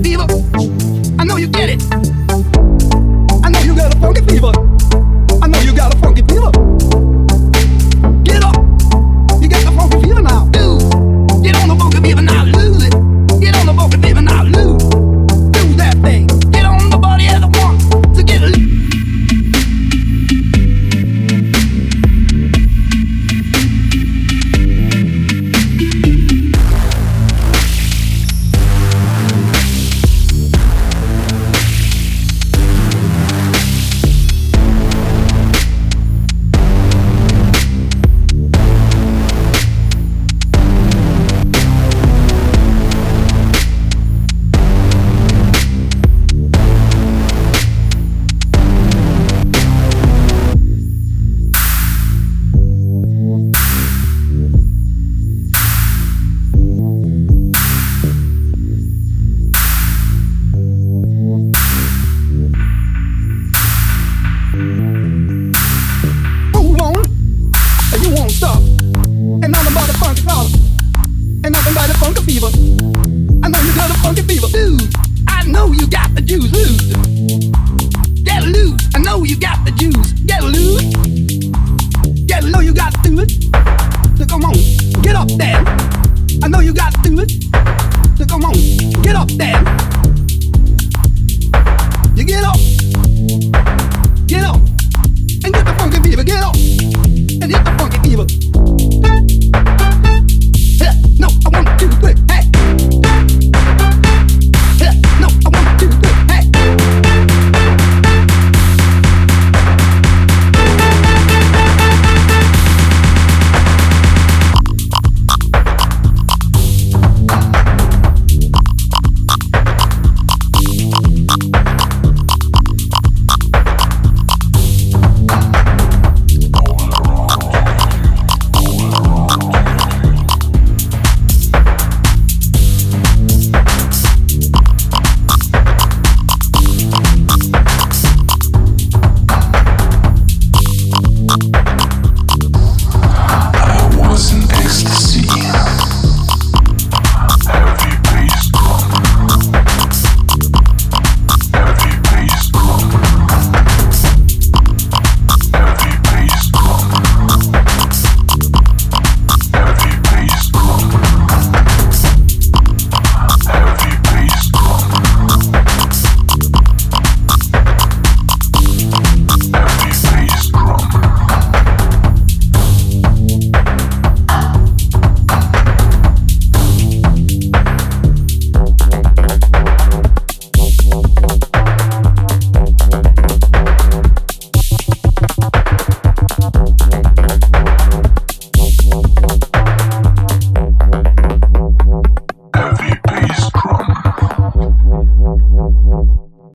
vivo. know you got the juice. Loose. Get loose. I know you got the juice. Get loose. Get low. You got to do it. So come on. Get up there.